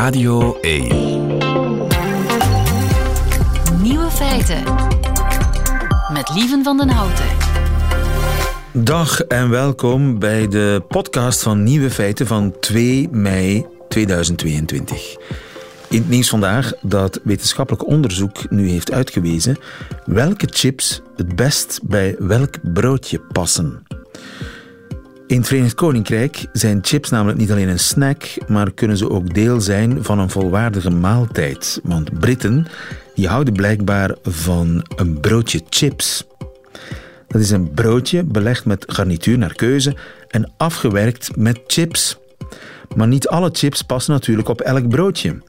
Radio 1. Nieuwe feiten. Met Lieven van den Houten. Dag en welkom bij de podcast van Nieuwe Feiten van 2 mei 2022. In het nieuws vandaag dat wetenschappelijk onderzoek nu heeft uitgewezen welke chips het best bij welk broodje passen. In het Verenigd Koninkrijk zijn chips namelijk niet alleen een snack, maar kunnen ze ook deel zijn van een volwaardige maaltijd. Want Britten die houden blijkbaar van een broodje chips. Dat is een broodje belegd met garnituur naar keuze en afgewerkt met chips. Maar niet alle chips passen natuurlijk op elk broodje.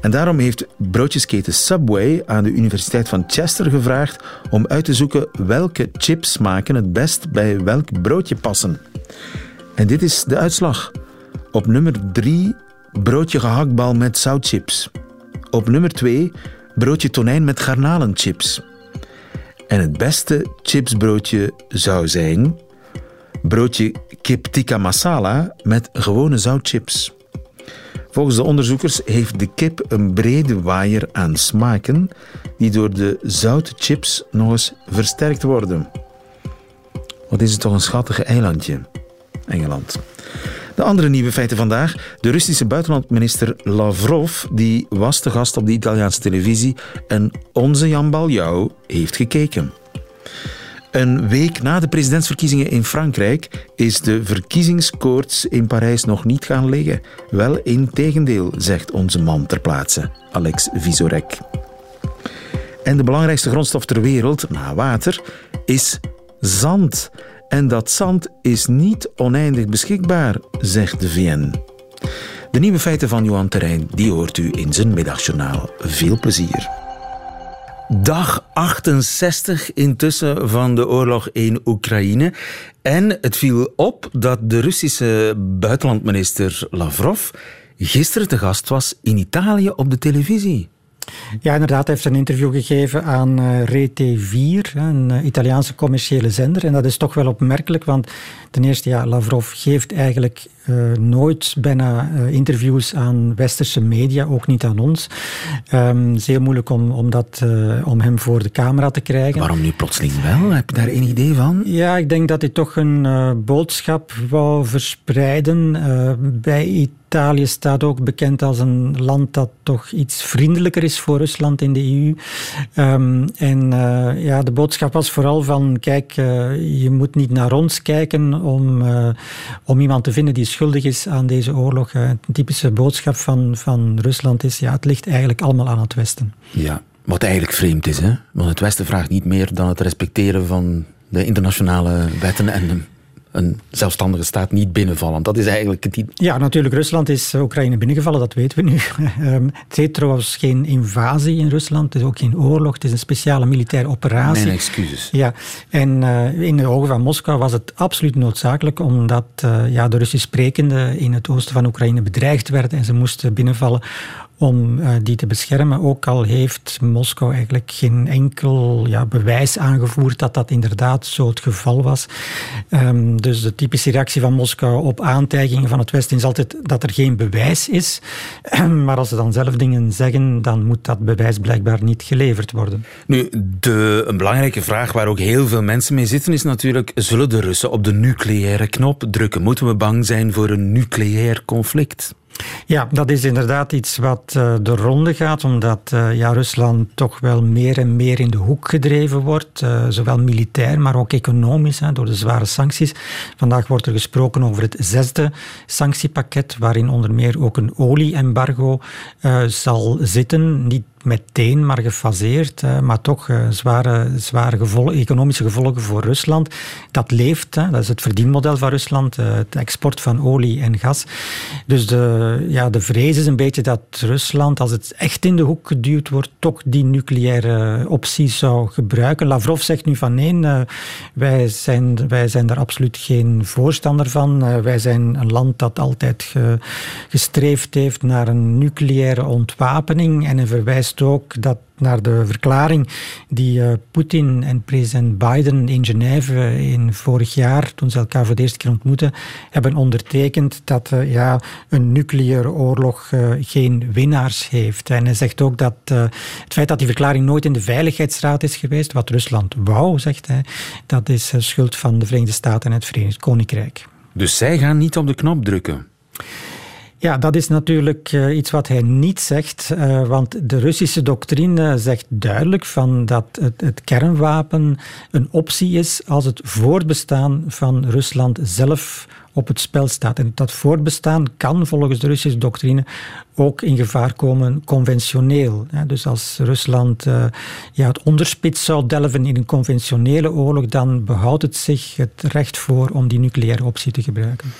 En daarom heeft broodjesketen Subway aan de Universiteit van Chester gevraagd om uit te zoeken welke chipsmaken het best bij welk broodje passen. En dit is de uitslag. Op nummer 3 broodje gehaktbal met zoutchips. Op nummer 2 broodje tonijn met garnalenchips. En het beste chipsbroodje zou zijn broodje kip tikka masala met gewone zoutchips. Volgens de onderzoekers heeft de kip een brede waaier aan smaken die door de zoutchips nog eens versterkt worden. Wat is het toch een schattige eilandje, Engeland. De andere nieuwe feiten vandaag. De Russische buitenlandminister Lavrov die was te gast op de Italiaanse televisie en onze Jan Baljou heeft gekeken. Een week na de presidentsverkiezingen in Frankrijk is de verkiezingskoorts in Parijs nog niet gaan liggen. Wel in tegendeel, zegt onze man ter plaatse, Alex Visorek. En de belangrijkste grondstof ter wereld, na water, is zand. En dat zand is niet oneindig beschikbaar, zegt de VN. De nieuwe feiten van Johan Terrein, die hoort u in zijn middagjournaal. Veel plezier. Dag 68 intussen van de oorlog in Oekraïne. En het viel op dat de Russische buitenlandminister Lavrov gisteren te gast was in Italië op de televisie. Ja, inderdaad. Hij heeft een interview gegeven aan uh, Rete 4, een uh, Italiaanse commerciële zender. En dat is toch wel opmerkelijk, want ten eerste, ja, Lavrov geeft eigenlijk uh, nooit bijna interviews aan westerse media, ook niet aan ons. Um, is heel moeilijk om, om, dat, om hem voor de camera te krijgen. Waarom nu plotseling wel? Heb je daar een idee van? Ja, ik denk dat hij toch een boodschap wou verspreiden bij Italië. Italië staat ook bekend als een land dat toch iets vriendelijker is voor Rusland in de EU. Um, en uh, ja, de boodschap was vooral van, kijk, uh, je moet niet naar ons kijken om, uh, om iemand te vinden die schuldig is aan deze oorlog. Een typische boodschap van, van Rusland is, ja, het ligt eigenlijk allemaal aan het Westen. Ja, wat eigenlijk vreemd is, hè? Want het Westen vraagt niet meer dan het respecteren van de internationale wetten en een zelfstandige staat niet binnenvallen. Dat is eigenlijk het Ja, natuurlijk. Rusland is Oekraïne binnengevallen, dat weten we nu. Ehm, het heet trouwens geen invasie in Rusland. Het is ook geen oorlog. Het is een speciale militaire operatie. Mijn excuses. Ja, en uh, in de ogen van Moskou was het absoluut noodzakelijk, omdat uh, ja, de Russisch sprekenden in het oosten van Oekraïne bedreigd werden en ze moesten binnenvallen om uh, die te beschermen. Ook al heeft Moskou eigenlijk geen enkel ja, bewijs aangevoerd dat dat inderdaad zo het geval was. Um, dus de typische reactie van Moskou op aantijgingen van het Westen is altijd dat er geen bewijs is. maar als ze dan zelf dingen zeggen, dan moet dat bewijs blijkbaar niet geleverd worden. Nu, de, een belangrijke vraag waar ook heel veel mensen mee zitten is natuurlijk, zullen de Russen op de nucleaire knop drukken? Moeten we bang zijn voor een nucleair conflict? Ja, dat is inderdaad iets wat uh, de ronde gaat, omdat uh, ja, Rusland toch wel meer en meer in de hoek gedreven wordt, uh, zowel militair, maar ook economisch, hè, door de zware sancties. Vandaag wordt er gesproken over het zesde sanctiepakket, waarin onder meer ook een olie-embargo zal zitten. Meteen, maar gefaseerd, maar toch zware, zware gevolgen, economische gevolgen voor Rusland. Dat leeft, dat is het verdienmodel van Rusland, het export van olie en gas. Dus de, ja, de vrees is een beetje dat Rusland, als het echt in de hoek geduwd wordt, toch die nucleaire optie zou gebruiken. Lavrov zegt nu van nee, wij zijn, wij zijn daar absoluut geen voorstander van. Wij zijn een land dat altijd ge, gestreefd heeft naar een nucleaire ontwapening en een verwijst ook dat naar de verklaring die uh, Poetin en president Biden in Genève in vorig jaar, toen ze elkaar voor de eerste keer ontmoeten, hebben ondertekend dat uh, ja, een nucleaire oorlog geen winnaars heeft. En hij zegt ook dat het feit dat die verklaring nooit in de Veiligheidsraad is geweest, wat Rusland wou, zegt hij, dat is schuld van de Verenigde Staten en het Verenigd Koninkrijk. Dus zij gaan niet op de knop drukken? Ja, dat is natuurlijk uh, iets wat hij niet zegt, uh, want de Russische doctrine zegt duidelijk van dat het, kernwapen een optie is als het voortbestaan van Rusland zelf op het spel staat. En dat voortbestaan kan volgens de Russische doctrine ook in gevaar komen conventioneel. Dus als Rusland uh, ja, het onderspits zou delven in een conventionele oorlog, dan behoudt het zich het recht voor om die nucleaire optie te gebruiken.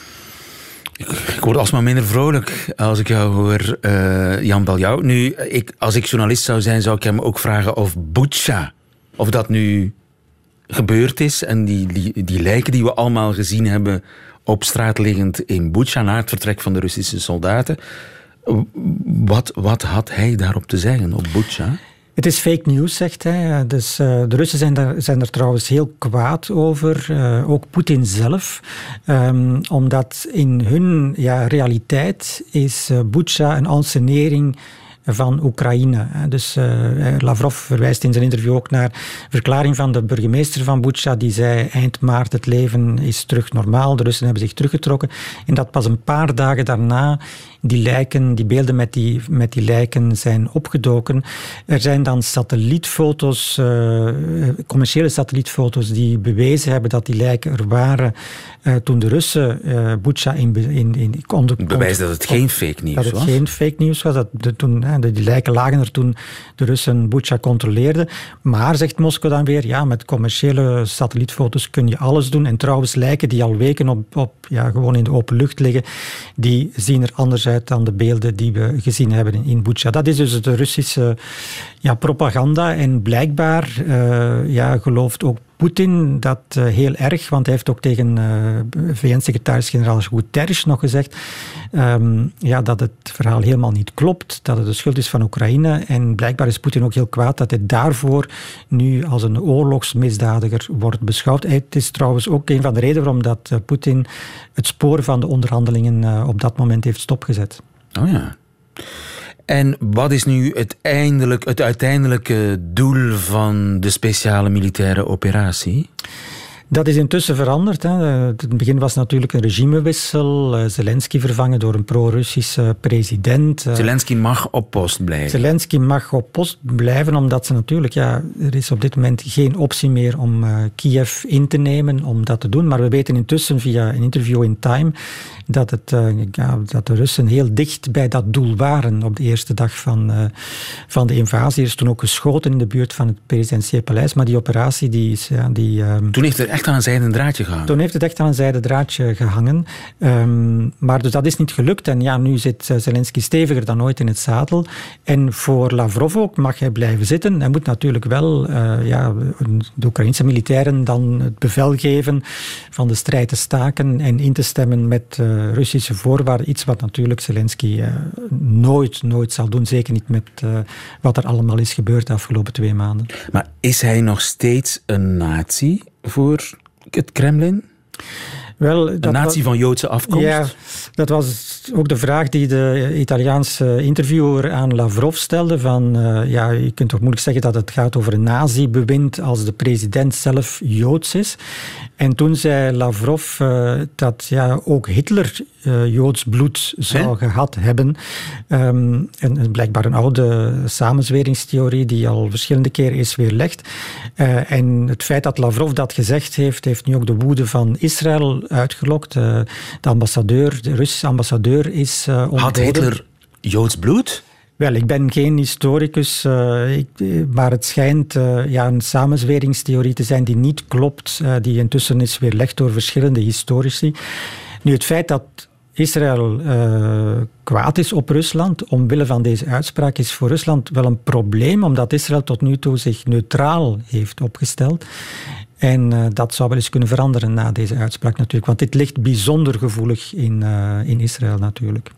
Ik, word alsmaar minder vrolijk als ik jou hoor, uh, Jan Baljouw. Nu, ik, als ik journalist zou zijn, zou ik hem ook vragen of Bucha, of dat nu gebeurd is. En die, die, die lijken die we allemaal gezien hebben op straat liggend in Bucha na het vertrek van de Russische soldaten. Wat, wat had hij daarop te zeggen op Bucha? Het is fake news, zegt hij. Dus, uh, de Russen zijn daar, zijn er trouwens heel kwaad over, uh, ook Poetin zelf. Um, omdat in hun ja, realiteit is uh, Bucha een ansenering van Oekraïne. Dus uh, Lavrov verwijst in zijn interview ook naar verklaring van de burgemeester van Bucha, die zei eind maart het leven is terug normaal, de Russen hebben zich teruggetrokken. En dat pas een paar dagen daarna die lijken, die beelden met die, met die lijken zijn opgedoken. Er zijn dan satellietfoto's, uh, commerciële satellietfoto's, die bewezen hebben dat die lijken er waren uh, toen de Russen uh, Bucha in, in, in konden... Bewijs dat het geen fake nieuws was? Dat het geen fake nieuws was. Dat de, toen, de, die lijken lagen er toen de Russen Bucha controleerden. Maar, zegt Moskou dan weer, ja, met commerciële satellietfoto's kun je alles doen. En trouwens, lijken die al weken op, op ja, gewoon in de open lucht liggen, die zien er anders uit dan de beelden die we gezien hebben in Bucha. Dat is dus de Russische ja, propaganda. En blijkbaar uh, ja, gelooft ook Poetin dat uh, heel erg, want hij heeft ook tegen uh, VN-secretaris-generaal Guterres nog gezegd um, ja, dat het verhaal helemaal niet klopt, dat het de schuld is van Oekraïne. En blijkbaar is Poetin ook heel kwaad dat hij daarvoor nu als een oorlogsmisdadiger wordt beschouwd. Het is trouwens ook een van de redenen waarom dat uh, Poetin het spoor van de onderhandelingen op dat moment heeft stopgezet. Oh ja. En wat is nu het, eindelijk, het uiteindelijke doel van de speciale militaire operatie? Dat is intussen veranderd. Hè. In het begin was natuurlijk een regimewissel. Eh, Zelensky vervangen door een pro-Russische president. Eh, Zelensky mag op post blijven. Zelensky mag op post blijven, omdat ze natuurlijk... Ja, er is op dit moment geen optie meer om uh, Kiev in te nemen, om dat te doen. Maar we weten intussen via een interview in Time dat, het, uh, ja, dat de Russen heel dicht bij dat doel waren op de eerste dag van, uh, van de invasie. Er is toen ook geschoten in de buurt van het presidentieel paleis, maar die operatie die is... Ja, die, um, toen heeft het echt aan een zijden draadje gehangen? Toen heeft het echt aan een zijden draadje gehangen. Um, maar dus dat is niet gelukt en ja, nu zit eh, Zelensky steviger dan ooit in het zadel. En voor Lavrov ook mag hij blijven zitten. Hij moet natuurlijk wel uh, ja, de Oekraïnse militairen dan het bevel geven van de strijd te staken en in te stemmen met uh, Russische voorwaarden. Iets wat natuurlijk Zelensky uh, nooit, nooit zal doen. Zeker niet met wat er allemaal is gebeurd de afgelopen twee maanden. Maar is hij nog steeds een nazi voor het Kremlin? Wel, een natie van Joodse afkomst? Ja, dat was ook de vraag die de Italiaanse interviewer aan Lavrov stelde. Van, uh, ja, je kunt toch moeilijk zeggen dat het gaat over een nazi-bewind als de president zelf Joods is. En toen zei Lavrov uh, dat ja, ook Hitler uh, Joods bloed zou gehad hebben. Um, en, blijkbaar een oude samenzweringstheorie die al verschillende keren is weerlegd. Uh, en het feit dat Lavrov dat gezegd heeft, heeft nu ook de woede van Israël uitgelokt. De ambassadeur, de Russische ambassadeur is uh, Had Hitler Joods bloed? Wel, ik ben geen historicus, uh, ik, maar het schijnt uh, ja, een samenzweringstheorie te zijn die niet klopt, uh, die intussen is weerlegd door verschillende historici. Nu, het feit dat Israël kwaad is op Rusland omwille van deze uitspraak is voor Rusland wel een probleem, omdat Israël tot nu toe zich neutraal heeft opgesteld. En uh, dat zou wel eens kunnen veranderen na deze uitspraak natuurlijk. Want dit ligt bijzonder gevoelig in, uh, in Israël natuurlijk.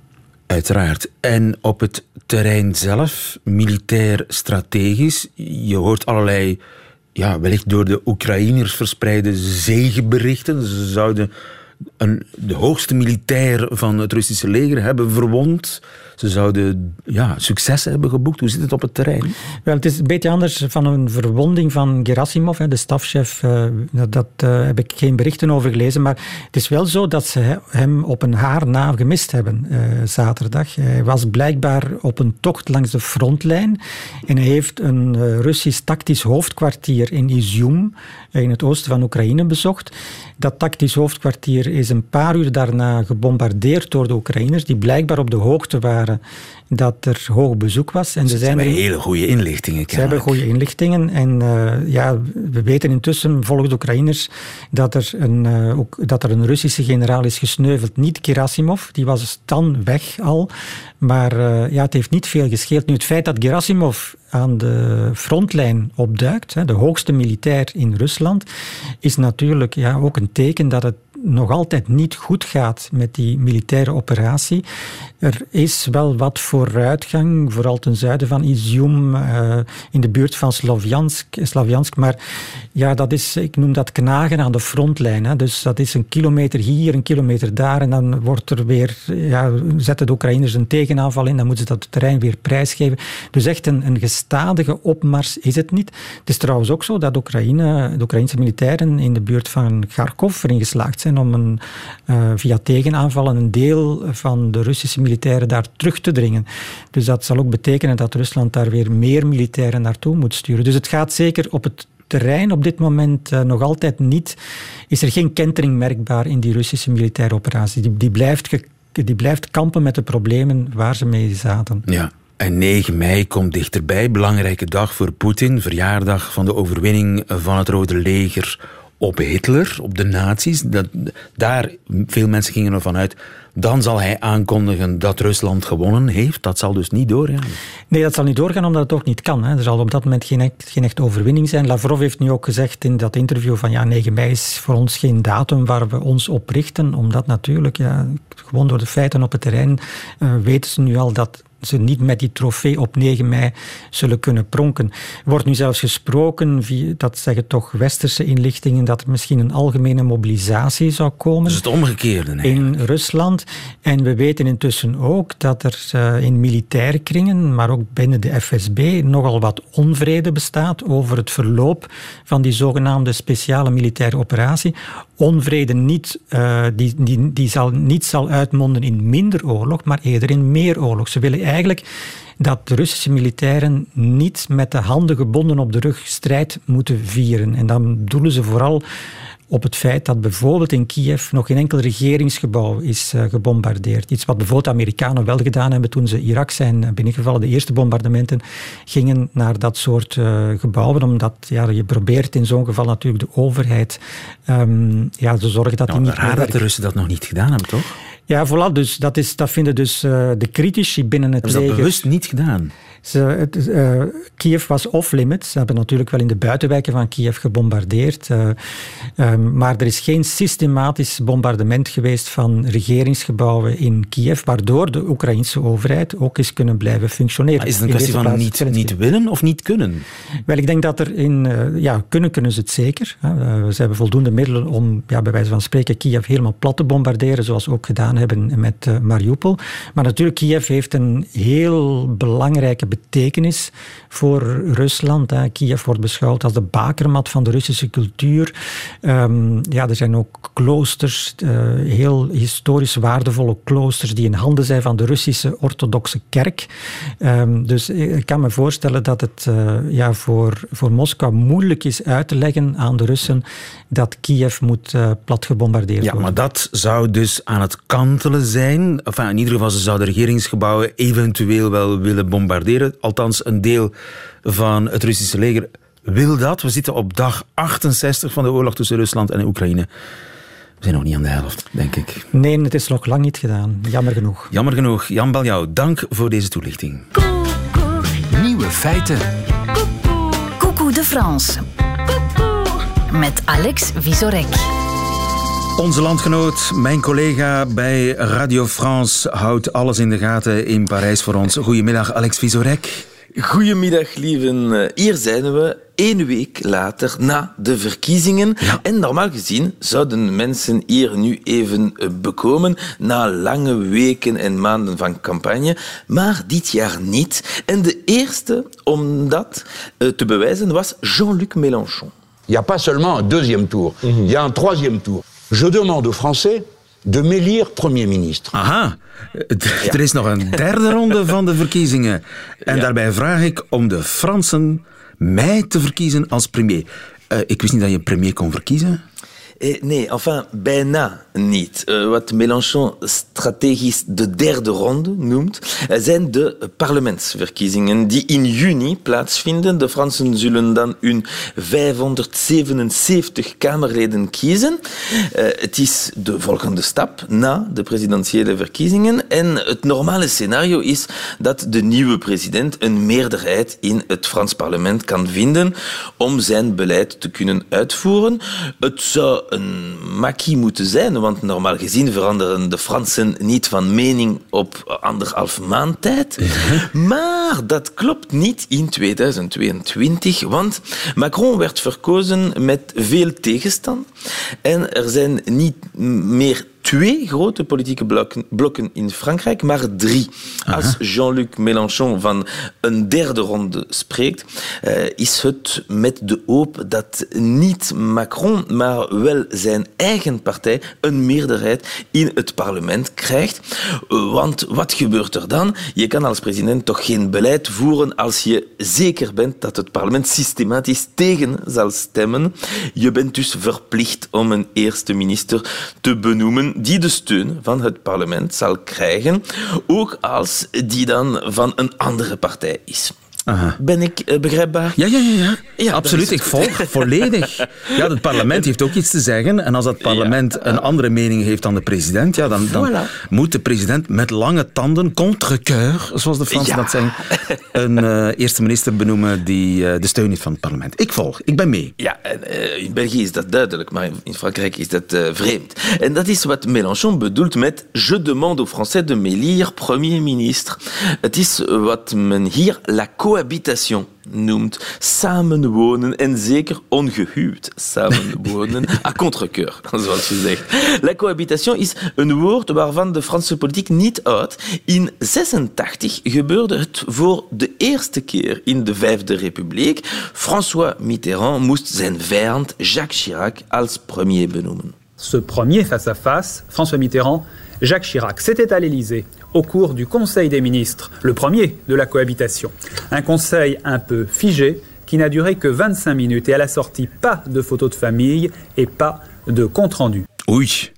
Uiteraard. En op het terrein zelf, militair strategisch, je hoort allerlei, ja, wellicht door de Oekraïners verspreide zegenberichten. Ze zouden een, de hoogste militair van het Russische leger hebben verwond. Ze zouden ja, successen hebben geboekt. Hoe zit het op het terrein? Wel, het is een beetje anders van een verwonding van Gerasimov, de stafchef. Uh, dat uh, heb ik geen berichten over gelezen. Maar het is wel zo dat ze hem op een haar na gemist hebben uh, zaterdag. Hij was blijkbaar op een tocht langs de frontlijn. En hij heeft een Russisch tactisch hoofdkwartier in Izium, in het oosten van Oekraïne, bezocht. Dat tactisch hoofdkwartier is een paar uur daarna gebombardeerd door de Oekraïners, die blijkbaar op de hoogte waren dat er hoog bezoek was. En ze zijn hebben hele goede inlichtingen. Ze hebben goede inlichtingen. En uh, ja, we weten intussen, volgens de Oekraïners, dat er, een, uh, ook, dat er een Russische generaal is gesneuveld. Niet Gerasimov, die was dan weg al. Maar uh, ja, het heeft niet veel gescheeld. Nu, het feit dat Gerasimov aan de frontlijn opduikt, de hoogste militair in Rusland, is natuurlijk ja, ook een teken dat het nog altijd niet goed gaat met die militaire operatie. Er is wel wat vooruitgang, vooral ten zuiden van Izium, uh, in de buurt van Slavjansk, Slavjansk. Maar ja, dat is, ik noem dat knagen aan de frontlijn. Dus dat is een kilometer hier, een kilometer daar. En dan wordt er weer, ja, zetten de Oekraïners een tegenaanval in. Dan moeten ze dat terrein weer prijsgeven. Dus echt een, een opmars is het niet. Het is trouwens ook zo dat Oekraïne, de Oekraïnse militairen in de buurt van Kharkov erin geslaagd zijn om een, uh, via tegenaanvallen een deel van de Russische militairen daar terug te dringen. Dus dat zal ook betekenen dat Rusland daar weer meer militairen naartoe moet sturen. Dus het gaat zeker op het terrein op dit moment uh, nog altijd niet. Is er geen kentering merkbaar in die Russische militaire operatie? Die, die, blijft, die blijft kampen met de problemen waar ze mee zaten. Ja. En 9 mei komt dichterbij, belangrijke dag voor Poetin, verjaardag van de overwinning van het Rode Leger op Hitler, op de nazi's. Dat, daar, veel mensen gingen ervan uit, dan zal hij aankondigen dat Rusland gewonnen heeft. Dat zal dus niet doorgaan. Nee, dat zal niet doorgaan omdat het ook niet kan. Hè. Er zal op dat moment geen, echt, geen echte overwinning zijn. Lavrov heeft nu ook gezegd in dat interview van ja, 9 mei is voor ons geen datum waar we ons op richten. Omdat natuurlijk, ja, gewoon door de feiten op het terrein, uh, weten ze nu al dat ze niet met die trofee op 9 mei zullen kunnen pronken. Er wordt nu zelfs gesproken, dat zeggen toch westerse inlichtingen, dat er misschien een algemene mobilisatie zou komen. Dus het omgekeerde. In Rusland. En we weten intussen ook dat er uh, in militaire kringen, maar ook binnen de FSB, nogal wat onvrede bestaat over het verloop van die zogenaamde speciale militaire operatie. Onvrede niet, uh, die, die, die zal, niet zal uitmonden in minder oorlog, maar eerder in meer oorlog. Ze willen eigenlijk dat de Russische militairen niet met de handen gebonden op de rug strijd moeten vieren. En dan doelen ze vooral op het feit dat bijvoorbeeld in Kiev nog geen enkel regeringsgebouw is uh, gebombardeerd. Iets wat bijvoorbeeld de Amerikanen wel gedaan hebben toen ze Irak zijn binnengevallen. De eerste bombardementen gingen naar dat soort uh, gebouwen, omdat ja, je probeert in zo'n geval natuurlijk de overheid um, ja, te zorgen dat nou, die niet raar dat de Russen dat nog niet gedaan hebben, toch? Ja, voilà. Dus dat, is, dat vinden dus uh, de critici binnen het hebben leger... Hebben ze dat bewust niet gedaan? Ze, het, uh, Kiev was off-limits. Ze hebben natuurlijk wel in de buitenwijken van Kiev gebombardeerd. Uh, um, maar er is geen systematisch bombardement geweest van regeringsgebouwen in Kiev, waardoor de Oekraïnse overheid ook is kunnen blijven functioneren. Maar is het een kwestie van niet, niet willen of niet kunnen? Wel, ik denk dat er in... Ja, kunnen kunnen ze het zeker. ze hebben voldoende middelen om, ja, bij wijze van spreken, Kiev helemaal plat te bombarderen, zoals ook gedaan hebben met Mariupol. Maar natuurlijk, Kiev heeft een heel belangrijke betekenis voor Rusland. Hè. Kiev wordt beschouwd als de bakermat van de Russische cultuur. Um, ja, er zijn ook kloosters, uh, heel historisch waardevolle kloosters, die in handen zijn van de Russische orthodoxe kerk. Um, dus ik kan me voorstellen dat het uh, ja, voor, voor Moskou moeilijk is uit te leggen aan de Russen dat Kiev moet uh, plat gebombardeerd ja, worden. Ja, maar dat zou dus aan het kantelen zijn. Enfin, in ieder geval, ze zouden regeringsgebouwen eventueel wel willen bombarderen. Althans, een deel van het Russische leger wil dat. We zitten op dag 68 van de oorlog tussen Rusland en Oekraïne. We zijn nog niet aan de helft, denk ik. Nee, het is nog lang niet gedaan. Jammer genoeg. Jammer genoeg. Jan Baljouw, dank voor deze toelichting. Nieuwe feiten. Coucou de France. Met Alex Visorek. Onze landgenoot, mijn collega bij Radio France, houdt alles in de gaten in Parijs voor ons. Goedemiddag, Alex Visorek. Goedemiddag, lieven. Hier zijn we één week later na de verkiezingen. En normaal gezien zouden mensen hier nu even eh, bekomen na lange weken en maanden van campagne. Maar dit jaar niet. En de eerste om dat eh, te bewijzen was Jean-Luc Mélenchon. Il n'y a pas seulement un deuxième tour, il y a un troisième tour. Je demande aux Français de m'élire Premier ministre. Aha, er is nog een derde ronde van de verkiezingen. En daarbij vraag ik om de Fransen mij te verkiezen als premier. Uh, ik wist niet dat je premier kon verkiezen. Eh, nee, enfin, bijna niet. Uh, wat Mélenchon strategisch de derde ronde noemt, uh, zijn de parlementsverkiezingen die in juni plaatsvinden. De Fransen zullen dan hun 577 Kamerleden kiezen. Uh, het is de volgende stap na de presidentiële verkiezingen. En het normale scenario is dat de nieuwe president een meerderheid in het Frans parlement kan vinden om zijn beleid te kunnen uitvoeren. Het zou een makkie moeten zijn, want normaal gezien veranderen de Fransen niet van mening op anderhalf maand tijd. Maar dat klopt niet in 2022, want Macron werd verkozen met veel tegenstand en er zijn niet meer twee grote politieke blokken, blokken in Frankrijk, maar drie. Als Jean-Luc Mélenchon van een derde ronde spreekt, uh, is het met de hoop dat niet Macron, maar wel zijn eigen partij een meerderheid in het parlement krijgt. Want wat gebeurt er dan? Je kan als president toch geen beleid voeren als je zeker bent dat het parlement systematisch tegen zal stemmen. Je bent dus verplicht om een eerste minister te benoemen die de steun van het parlement zal krijgen, ook als die dan van een andere partij is. Aha. Ben ik uh, begrijpbaar? Ja, ja, ja, ja. ja absoluut. Ik volg volledig. Ja, het parlement heeft ook iets te zeggen. En als dat parlement ja. een andere mening heeft dan de president, ja, dan, dan voilà. moet de president met lange tanden, contre cœur, zoals de Fransen dat zeggen, een uh, eerste minister benoemen die uh, de steun heeft van het parlement. Ik volg. Ik ben mee. Ja, in België is dat duidelijk, maar in Frankrijk is dat vreemd. En dat is wat Mélenchon bedoelt met Je demande aux Français de m'élire premier ministre. Het is wat men hier la cohabitation noemt. Samenwonen en zeker ongehuwd samenwonen à contre-cœur, zoals je zegt. La cohabitation is een woord waarvan de Franse politiek niet houdt. In 86 gebeurde het voor de eerste keer in de Vijfde Republiek. François Mitterrand moest zijn vijand Jacques Chirac als premier benoemen. Ce premier face-à-face, -face, François Mitterrand, Jacques Chirac, c'était à l'Élysée au cours du Conseil des ministres, le premier de la cohabitation. Un conseil un peu figé qui n'a duré que 25 minutes et à la sortie pas de photos de famille et pas de compte-rendu. Oei.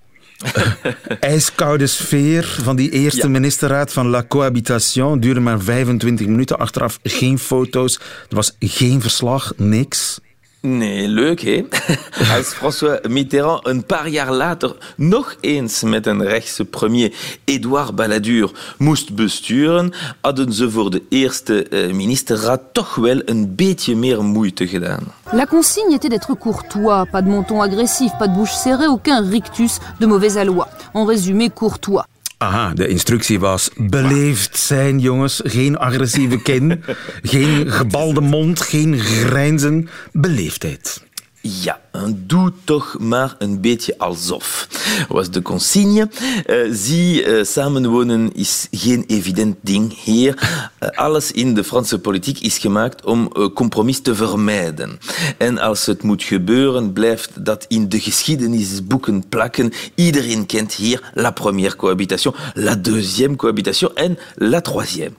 IJskoude sfeer van die eerste ja. ministerraad van La Cohabitation duurde maar 25 minuten. Achteraf geen foto's, er was geen verslag, niks. Nee, leuk hè? Als François Mitterrand een paar jaar later nog eens met een rechtse premier, Edouard Balladur, moest besturen, hadden ze voor de eerste uh, ministerraad toch wel een beetje meer moeite gedaan. La consigne était d'être courtois, pas de menton agressif, pas de bouche serrée, aucun rictus de mauvais aloi. En résumé, courtois. Aha, de instructie was beleefd zijn, jongens. Geen agressieve kin, geen gebalde mond, geen grijnzen. Beleefdheid. Ja, doe toch maar een beetje alsof, was de consigne. Uh, zie, uh, samenwonen is geen evident ding hier. Uh, alles in de Franse politiek is gemaakt om compromis te vermijden. En als het moet gebeuren, blijft dat in de geschiedenisboeken plakken. Iedereen kent hier la première cohabitation, la deuxième cohabitation en la troisième.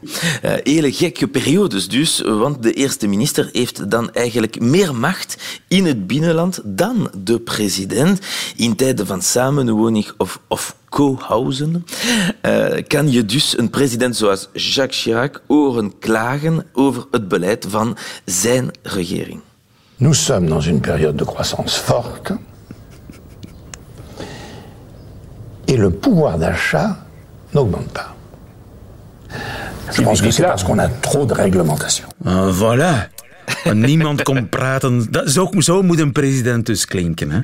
hele gekke periodes dus, want de eerste minister heeft dan eigenlijk meer macht in het binnenland dan de president. In tijden van samenwoning of, of co-housen uh, kan je dus een president zoals Jacques Chirac horen klagen over het beleid van zijn regering. Nous sommes dans une période de croissance forte et le pouvoir d'achat n'augmente pas. Je pense que c'est parce qu'on a trop de réglementation. Uh, voilà. Niemand kon praten. Dat, zo, zo moet een president dus klinken. Hè?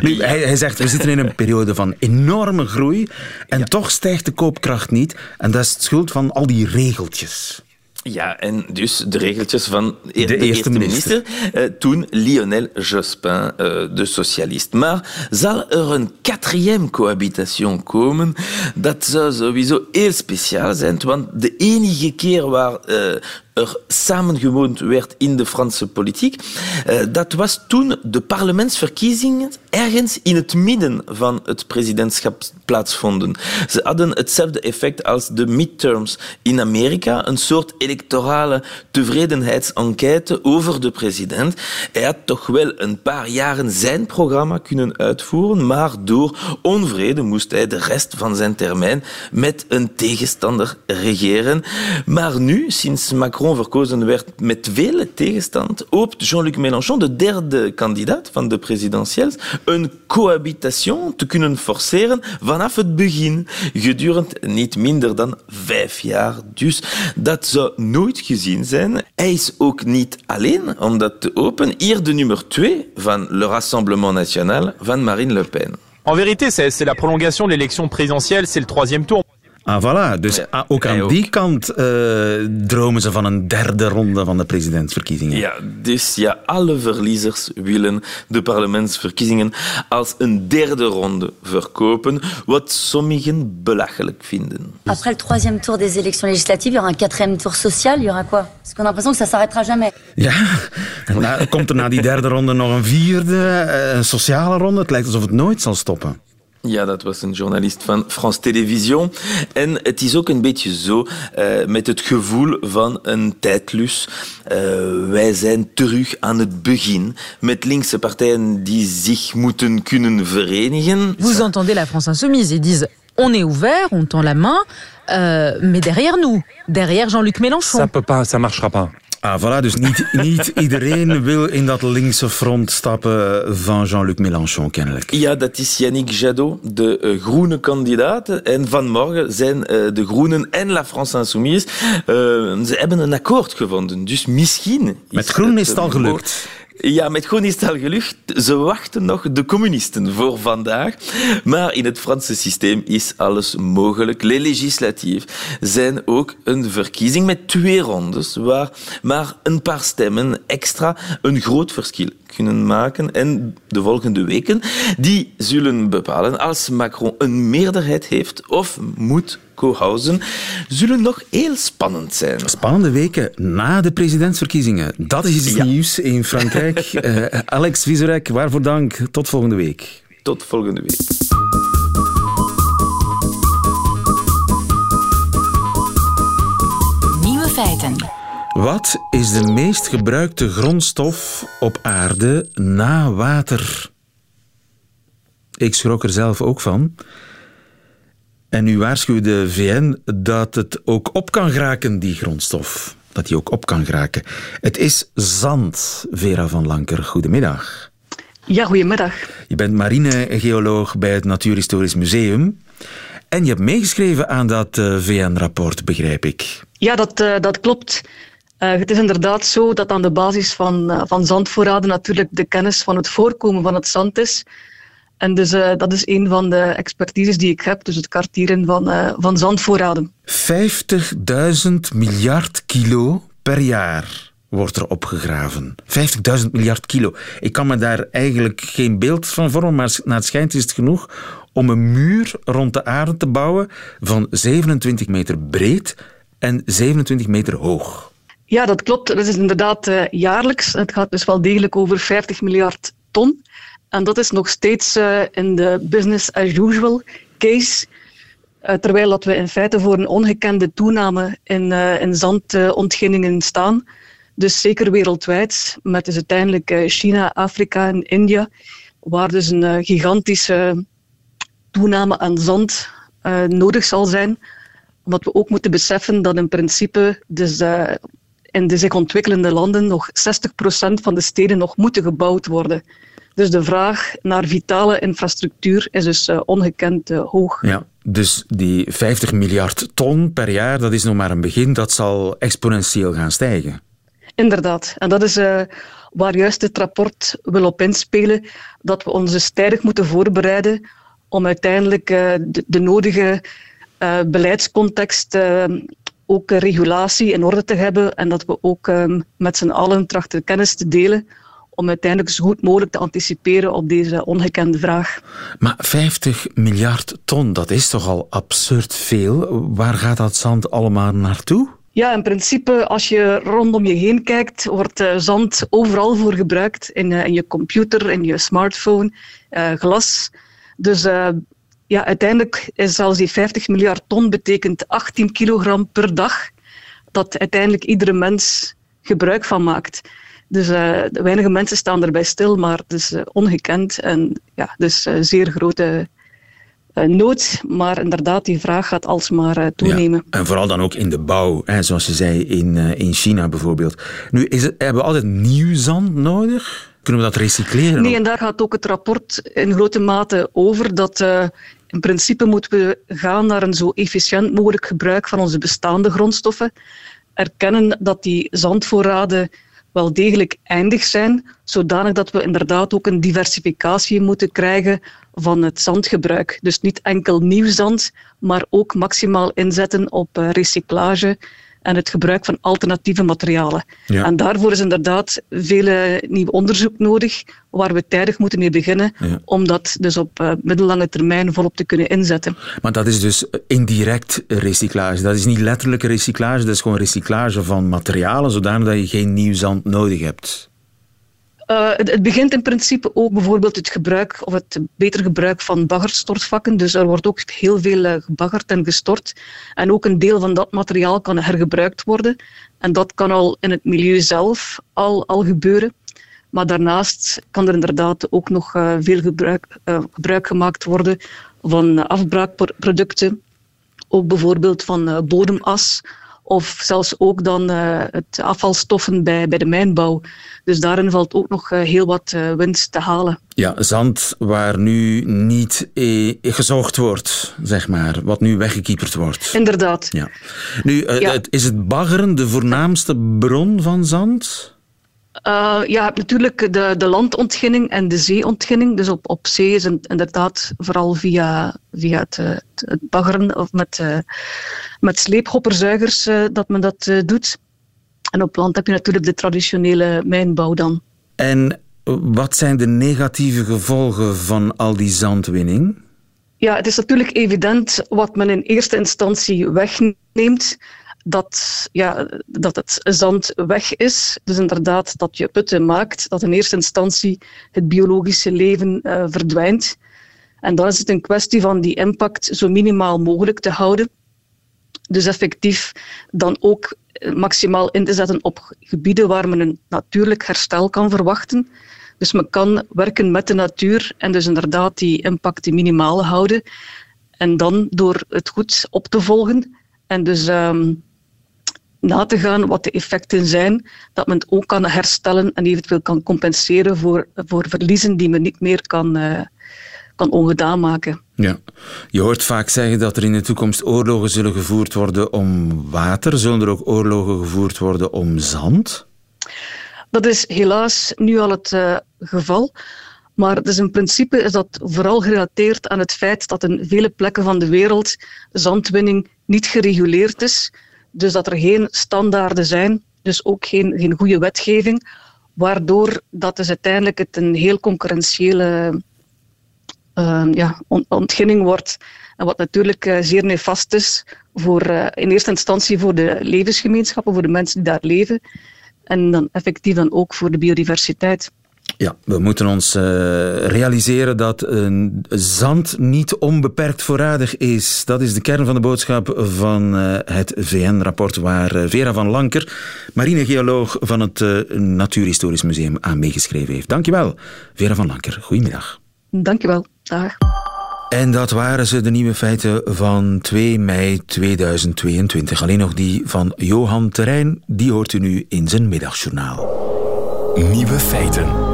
Nu, hij, hij zegt, we zitten in een periode van enorme groei en toch stijgt de koopkracht niet. En dat is het schuld van al die regeltjes. Ja, en dus de regeltjes van de, de eerste, minister, minister uh, toen Lionel Jospin, uh, de socialist. Maar zal er een quatrième cohabitation komen? Dat zou sowieso heel speciaal zijn, want de enige keer waar uh, er samengewoond werd in de Franse politiek. Uh, dat was toen de parlementsverkiezingen ergens in het midden van het presidentschap plaatsvonden. Ze hadden hetzelfde effect als de midterms in Amerika, een soort electorale tevredenheidsenquête over de president. Hij had toch wel een paar jaren zijn programma kunnen uitvoeren, maar door onvrede moest hij de rest van zijn termijn met een tegenstander regeren. Maar nu, sinds Macron verkozen werd met veel tegenstand, hoopt Jean-Luc Mélenchon, de derde kandidaat van de presidentiëls, een cohabitation te kunnen forceren vanaf het begin, gedurende niet minder dan vijf jaar. Dus dat zou nooit gezien zijn. Hij is ook niet alleen om dat te openen. Hier de nummer 2 van Le Rassemblement National van Marine Le Pen. En vérité, c'est la prolongation de l'élection présidentielle, c'est le troisième tour. Ah, voilà. Dus ja, ook aan ook. die kant uh, dromen ze van een derde ronde van de presidentsverkiezingen. Ja, dus ja, alle verliezers willen de parlementsverkiezingen als een derde ronde verkopen, wat sommigen belachelijk vinden. Après le troisième tour des élections législatives, il y aura un quatrième tour social, il y aura quoi Parce qu'on a l'impression que ça s'arrêtera jamais. Ja, nou, komt er na die derde ronde nog een vierde, een sociale ronde? Het lijkt alsof het nooit zal stoppen. Ja, dat was een journalist van France Television. En het is ook een beetje zo uh, met het gevoel van een tijdlus. Uh, wij zijn terug aan het begin met linkse partijen die zich moeten kunnen verenigen. Vous entendez la France Insoumise, ils disent on est ouvert, on tend la main, euh, mais derrière nous, derrière Jean-Luc Mélenchon. Ça peut pas, ça marchera pas. Ah, voilà, dus niet, niet iedereen wil in dat linkse front stappen van Jean-Luc Mélenchon, kennelijk. Ja, dat is Yannick Jadot, de uh, groene kandidaat. En vanmorgen zijn uh, de Groenen en La France Insoumise... Uh, ze hebben een akkoord gevonden. Dus misschien... Met Groen is het al gelukt. Ja, met groen is gelukt. Ze wachten nog de communisten voor vandaag. Maar in het Franse systeem is alles mogelijk. Les legislatief zijn ook een verkiezing met twee rondes, waar maar een paar stemmen extra een groot verschil kunnen maken. En de volgende weken die zullen bepalen als Macron een meerderheid heeft of moet Zullen nog heel spannend zijn. Spannende weken na de presidentsverkiezingen. Dat is ja. nieuws in Frankrijk. uh, Alex Vizorek, waarvoor dank. Tot volgende week. Tot volgende week. Nieuwe feiten. Wat is de meest gebruikte grondstof op aarde na water? Ik schrok er zelf ook van. En nu waarschuwt de VN dat het ook op kan geraken, die grondstof. Dat die ook op kan geraken. Het is zand, Vera van Lanker. Goedemiddag. Ja, goedemiddag. Je bent marinegeoloog bij het Natuurhistorisch Museum. En je hebt meegeschreven aan dat uh, VN-rapport, begrijp ik. Ja, dat, uh, dat klopt. Uh, het is inderdaad zo dat aan de basis van, uh, van zandvoorraden natuurlijk de kennis van het voorkomen van het zand is. En dus uh, dat is een van de expertises die ik heb, dus het kartieren van, uh, van zandvoorraden. 50.000 miljard kilo per jaar wordt er opgegraven. 50.000 miljard kilo. Ik kan me daar eigenlijk geen beeld van vormen, maar naar het schijnt is het genoeg om een muur rond de aarde te bouwen van 27 meter breed en 27 meter hoog. Ja, dat klopt. Dat is inderdaad uh, jaarlijks. Het gaat dus wel degelijk over 50 miljard ton. En dat is nog steeds uh, in de business as usual case. Uh, terwijl dat we in feite voor een ongekende toename in, uh, in zandontginningen staan. Dus zeker wereldwijd, met dus uiteindelijk China, Afrika en India, waar dus een gigantische toename aan zand nodig zal zijn. Omdat we ook moeten beseffen dat in principe dus, in de zich ontwikkelende landen nog 60% van de steden nog moeten gebouwd worden. Dus de vraag naar vitale infrastructuur is dus uh, ongekend uh, hoog. Ja, dus die 50 miljard ton per jaar, dat is nog maar een begin. Dat zal exponentieel gaan stijgen. Inderdaad. En dat is uh, waar juist het rapport wil op inspelen. Dat we ons dus tijdig moeten voorbereiden om uiteindelijk de, de, nodige beleidscontext, ook regulatie in orde te hebben. En dat we ook met z'n allen trachten kennis te delen om uiteindelijk zo goed mogelijk te anticiperen op deze ongekende vraag. Maar 50 miljard ton, dat is toch al absurd veel? Waar gaat dat zand allemaal naartoe? Ja, in principe, als je rondom je heen kijkt, wordt uh, zand overal voor gebruikt. In, uh, in, je computer, in je smartphone, uh, glas. Dus ja, uiteindelijk is zelfs die 50 miljard ton betekent 18 kilogram per dag dat uiteindelijk iedere mens gebruik van maakt. Dus uh, weinige mensen staan erbij stil, maar het is uh, ongekend en ja, dus uh, zeer grote nood. Maar inderdaad, die vraag gaat alsmaar toenemen. Ja, en vooral dan ook in de bouw, hè, zoals je zei in, in China bijvoorbeeld. Nu, is het, hebben we altijd nieuw zand nodig? Kunnen we dat recycleren? Nee, en daar gaat ook het rapport in grote mate over dat in principe moeten we gaan naar een zo efficiënt mogelijk gebruik van onze bestaande grondstoffen. Erkennen dat die zandvoorraden wel degelijk eindig zijn, zodanig dat we inderdaad ook een diversificatie moeten krijgen van het zandgebruik. Dus niet enkel nieuw zand, maar ook maximaal inzetten op eh, recyclage en het gebruik van alternatieve materialen. Ja. En daarvoor is inderdaad veel eh, nieuw onderzoek nodig, waar we tijdig moeten mee beginnen, om dat dus op uh, middellange termijn volop te kunnen inzetten. Maar dat is dus indirect recyclage. Dat is niet letterlijke recyclage, dat is gewoon recyclage van materialen, zodanig dat je geen nieuw zand nodig hebt. Uh, het, begint in principe ook bijvoorbeeld het gebruik of het beter gebruik van baggerstortvakken. Dus er wordt ook heel veel uh, gebaggerd en gestort. En ook een deel van dat materiaal kan hergebruikt worden. En dat kan al in het milieu zelf al, al gebeuren. Maar daarnaast kan er inderdaad ook nog uh, veel gebruik, gebruik gemaakt worden van afbraakproducten. Ook bijvoorbeeld van bodemas of zelfs ook dan uh, het afvalstoffen bij, bij de mijnbouw. Dus daarin valt ook nog uh, heel wat uh, winst te halen. Ja, zand waar nu niet gezocht wordt, zeg maar. Wat nu weggekieperd wordt. Inderdaad. Ja. Nu, ja. Is het baggeren de voornaamste bron van zand? Uh, je hebt natuurlijk de, de landontginning en de zeeontginning. Dus op, op zee is het inderdaad vooral via, via het, het, het baggeren of met, uh, met sleephopperzuigers uh, dat men dat doet. En op land heb je natuurlijk de traditionele mijnbouw dan. En wat zijn de negatieve gevolgen van al die zandwinning? Ja, het is natuurlijk evident wat men in eerste instantie wegneemt dat, ja, dat het zand weg is. Dus inderdaad dat je putten maakt, dat in eerste instantie het biologische leven uh, verdwijnt. En dan is het een kwestie van die impact zo minimaal mogelijk te houden. Dus effectief dan ook eh, maximaal in te zetten op gebieden waar men een natuurlijk herstel kan verwachten. Dus men kan werken met de natuur en dus inderdaad die impact die minimaal houden. En dan door het goed op te volgen en dus um, na te gaan wat de effecten zijn, dat men het ook kan herstellen en eventueel kan compenseren voor, voor verliezen die men niet meer kan, uh, kan ongedaan maken. Ja, je hoort vaak zeggen dat er in de toekomst oorlogen zullen gevoerd worden om water. Zullen er ook oorlogen gevoerd worden om zand? Dat is helaas nu al het uh, geval. Maar dus in principe is dat vooral gerelateerd aan het feit dat in vele plekken van de wereld zandwinning niet gereguleerd is. Dus dat er geen standaarden zijn, dus ook geen, geen goede wetgeving, waardoor dat dus uiteindelijk het een heel concurrentiële uh, ja, ontginning wordt. En wat natuurlijk uh, zeer nefast is voor uh, in eerste instantie voor de levensgemeenschappen, voor de mensen die daar leven. En dan effectief dan ook voor de biodiversiteit. Ja, we moeten ons uh, realiseren dat uh, zand niet onbeperkt voorradig is. Dat is de kern van de boodschap van uh, het VN-rapport waar Vera van Lanker, marinegeoloog van het Natuurhistorisch Museum, aan meegeschreven heeft. Dankjewel, Vera van Lanker. Goedemiddag. Dankjewel. Dag. En dat waren ze, de nieuwe feiten van 2 mei 2022. Alleen nog die van Johan Terrein, die hoort u nu in zijn middagjournaal. Nieuwe feiten.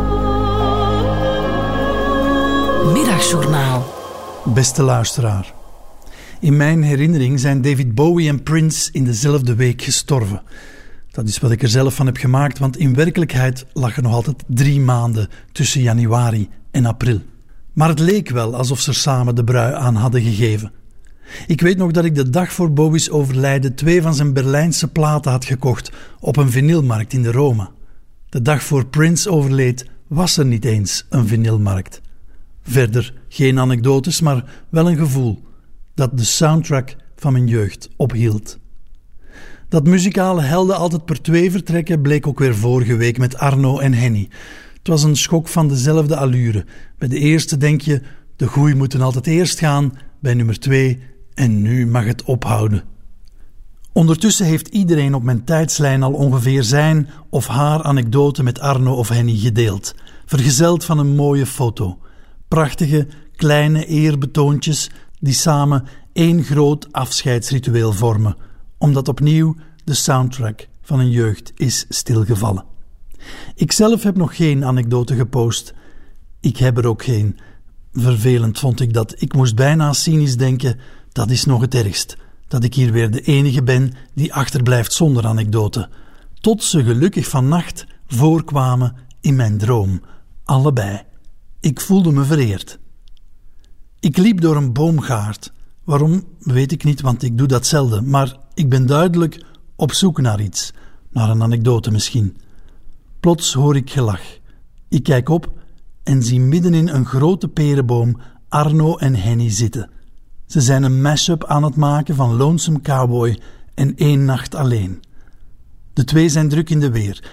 Middagjournaal. Beste luisteraar. In mijn herinnering zijn David Bowie en Prince in dezelfde week gestorven. Dat is wat ik er zelf van heb gemaakt, want in werkelijkheid lag er nog altijd drie maanden tussen januari en april. Maar het leek wel alsof ze er samen de brui aan hadden gegeven. Ik weet nog dat ik de dag voor Bowie's overlijden twee van zijn Berlijnse platen had gekocht op een vinylmarkt in de Roma. De dag voor Prince overleed was er niet eens een vinylmarkt. Verder geen anekdotes, maar wel een gevoel dat de soundtrack van mijn jeugd ophield. Dat muzikale helden altijd per twee vertrekken bleek ook weer vorige week met Arno en Henny. Het was een schok van dezelfde allure. Bij de eerste denk je, de groei moeten altijd eerst gaan, bij nummer twee, en nu mag het ophouden. Ondertussen heeft iedereen op mijn tijdslijn al ongeveer zijn of haar anekdote met Arno of Henny gedeeld, vergezeld van een mooie foto. Prachtige, kleine eerbetoontjes die samen één groot afscheidsritueel vormen, omdat opnieuw de soundtrack van een jeugd is stilgevallen. Ikzelf heb nog geen anekdote gepost. Ik heb er ook geen. Vervelend vond ik dat. Ik moest bijna cynisch denken: dat is nog het ergst. Dat ik hier weer de enige ben die achterblijft zonder anekdote. Tot ze gelukkig vannacht voorkwamen in mijn droom. Allebei. Ik voelde me vereerd. Ik liep door een boomgaard. Waarom weet ik niet, want ik doe dat zelden. Maar ik ben duidelijk op zoek naar iets. Naar een anekdote misschien. Plots hoor ik gelach. Ik kijk op en zie middenin een grote perenboom Arno en Henny zitten. Ze zijn een mashup aan het maken van Lonesome Cowboy en één nacht alleen. De twee zijn druk in de weer.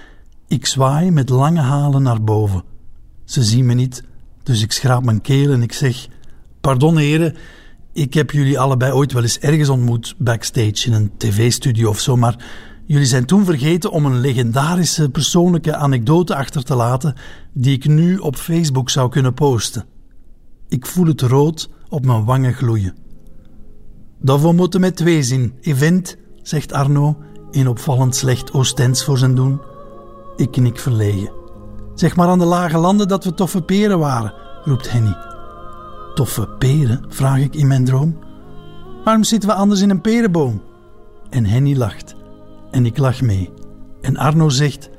Ik zwaai met lange halen naar boven. Ze zien me niet, dus ik schraap mijn keel en ik zeg: Pardon, heren, ik heb jullie allebei ooit wel eens ergens ontmoet, backstage in een tv-studio of zo, maar jullie zijn toen vergeten om een legendarische persoonlijke anekdote achter te laten die ik nu op Facebook zou kunnen posten. Ik voel het rood op mijn wangen gloeien. Dat we moeten met twee zien, event, zegt Arno in opvallend slecht Oostens voor zijn doen. Ik knik verlegen. Zeg maar aan de lage landen dat we toffe peren waren, roept Henny. Toffe peren? vraag ik in mijn droom. Waarom zitten we anders in een perenboom? En Henny lacht. En ik lach mee. En Arno zegt: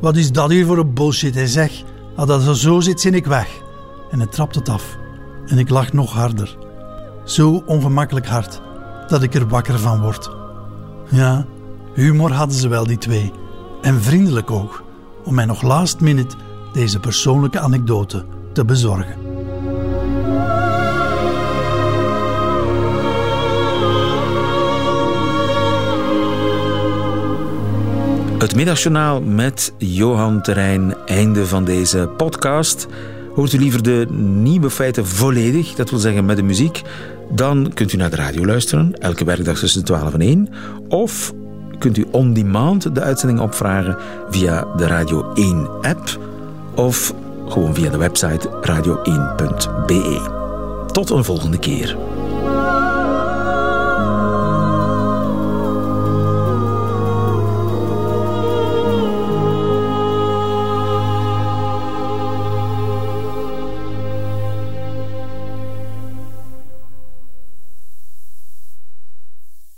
Wat is dat hier voor een bullshit? Hij zegt: Als dat zo zit, zin ik weg. En hij trapt het af. En ik lach nog harder. Zo ongemakkelijk hard dat ik er wakker van word. Ja, humor hadden ze wel, die twee. En vriendelijk ook, om mij nog last minute deze persoonlijke anekdote te bezorgen. Het middagjournaal met Johan Terrein. Einde van deze podcast. Hoort u liever de nieuwe feiten volledig, dat wil zeggen met de muziek, dan kunt u naar de radio luisteren, elke werkdag tussen 12 en 1. Of kunt u on demand de uitzending opvragen via de Radio 1 app of gewoon via de website radio1.be. Tot een volgende keer.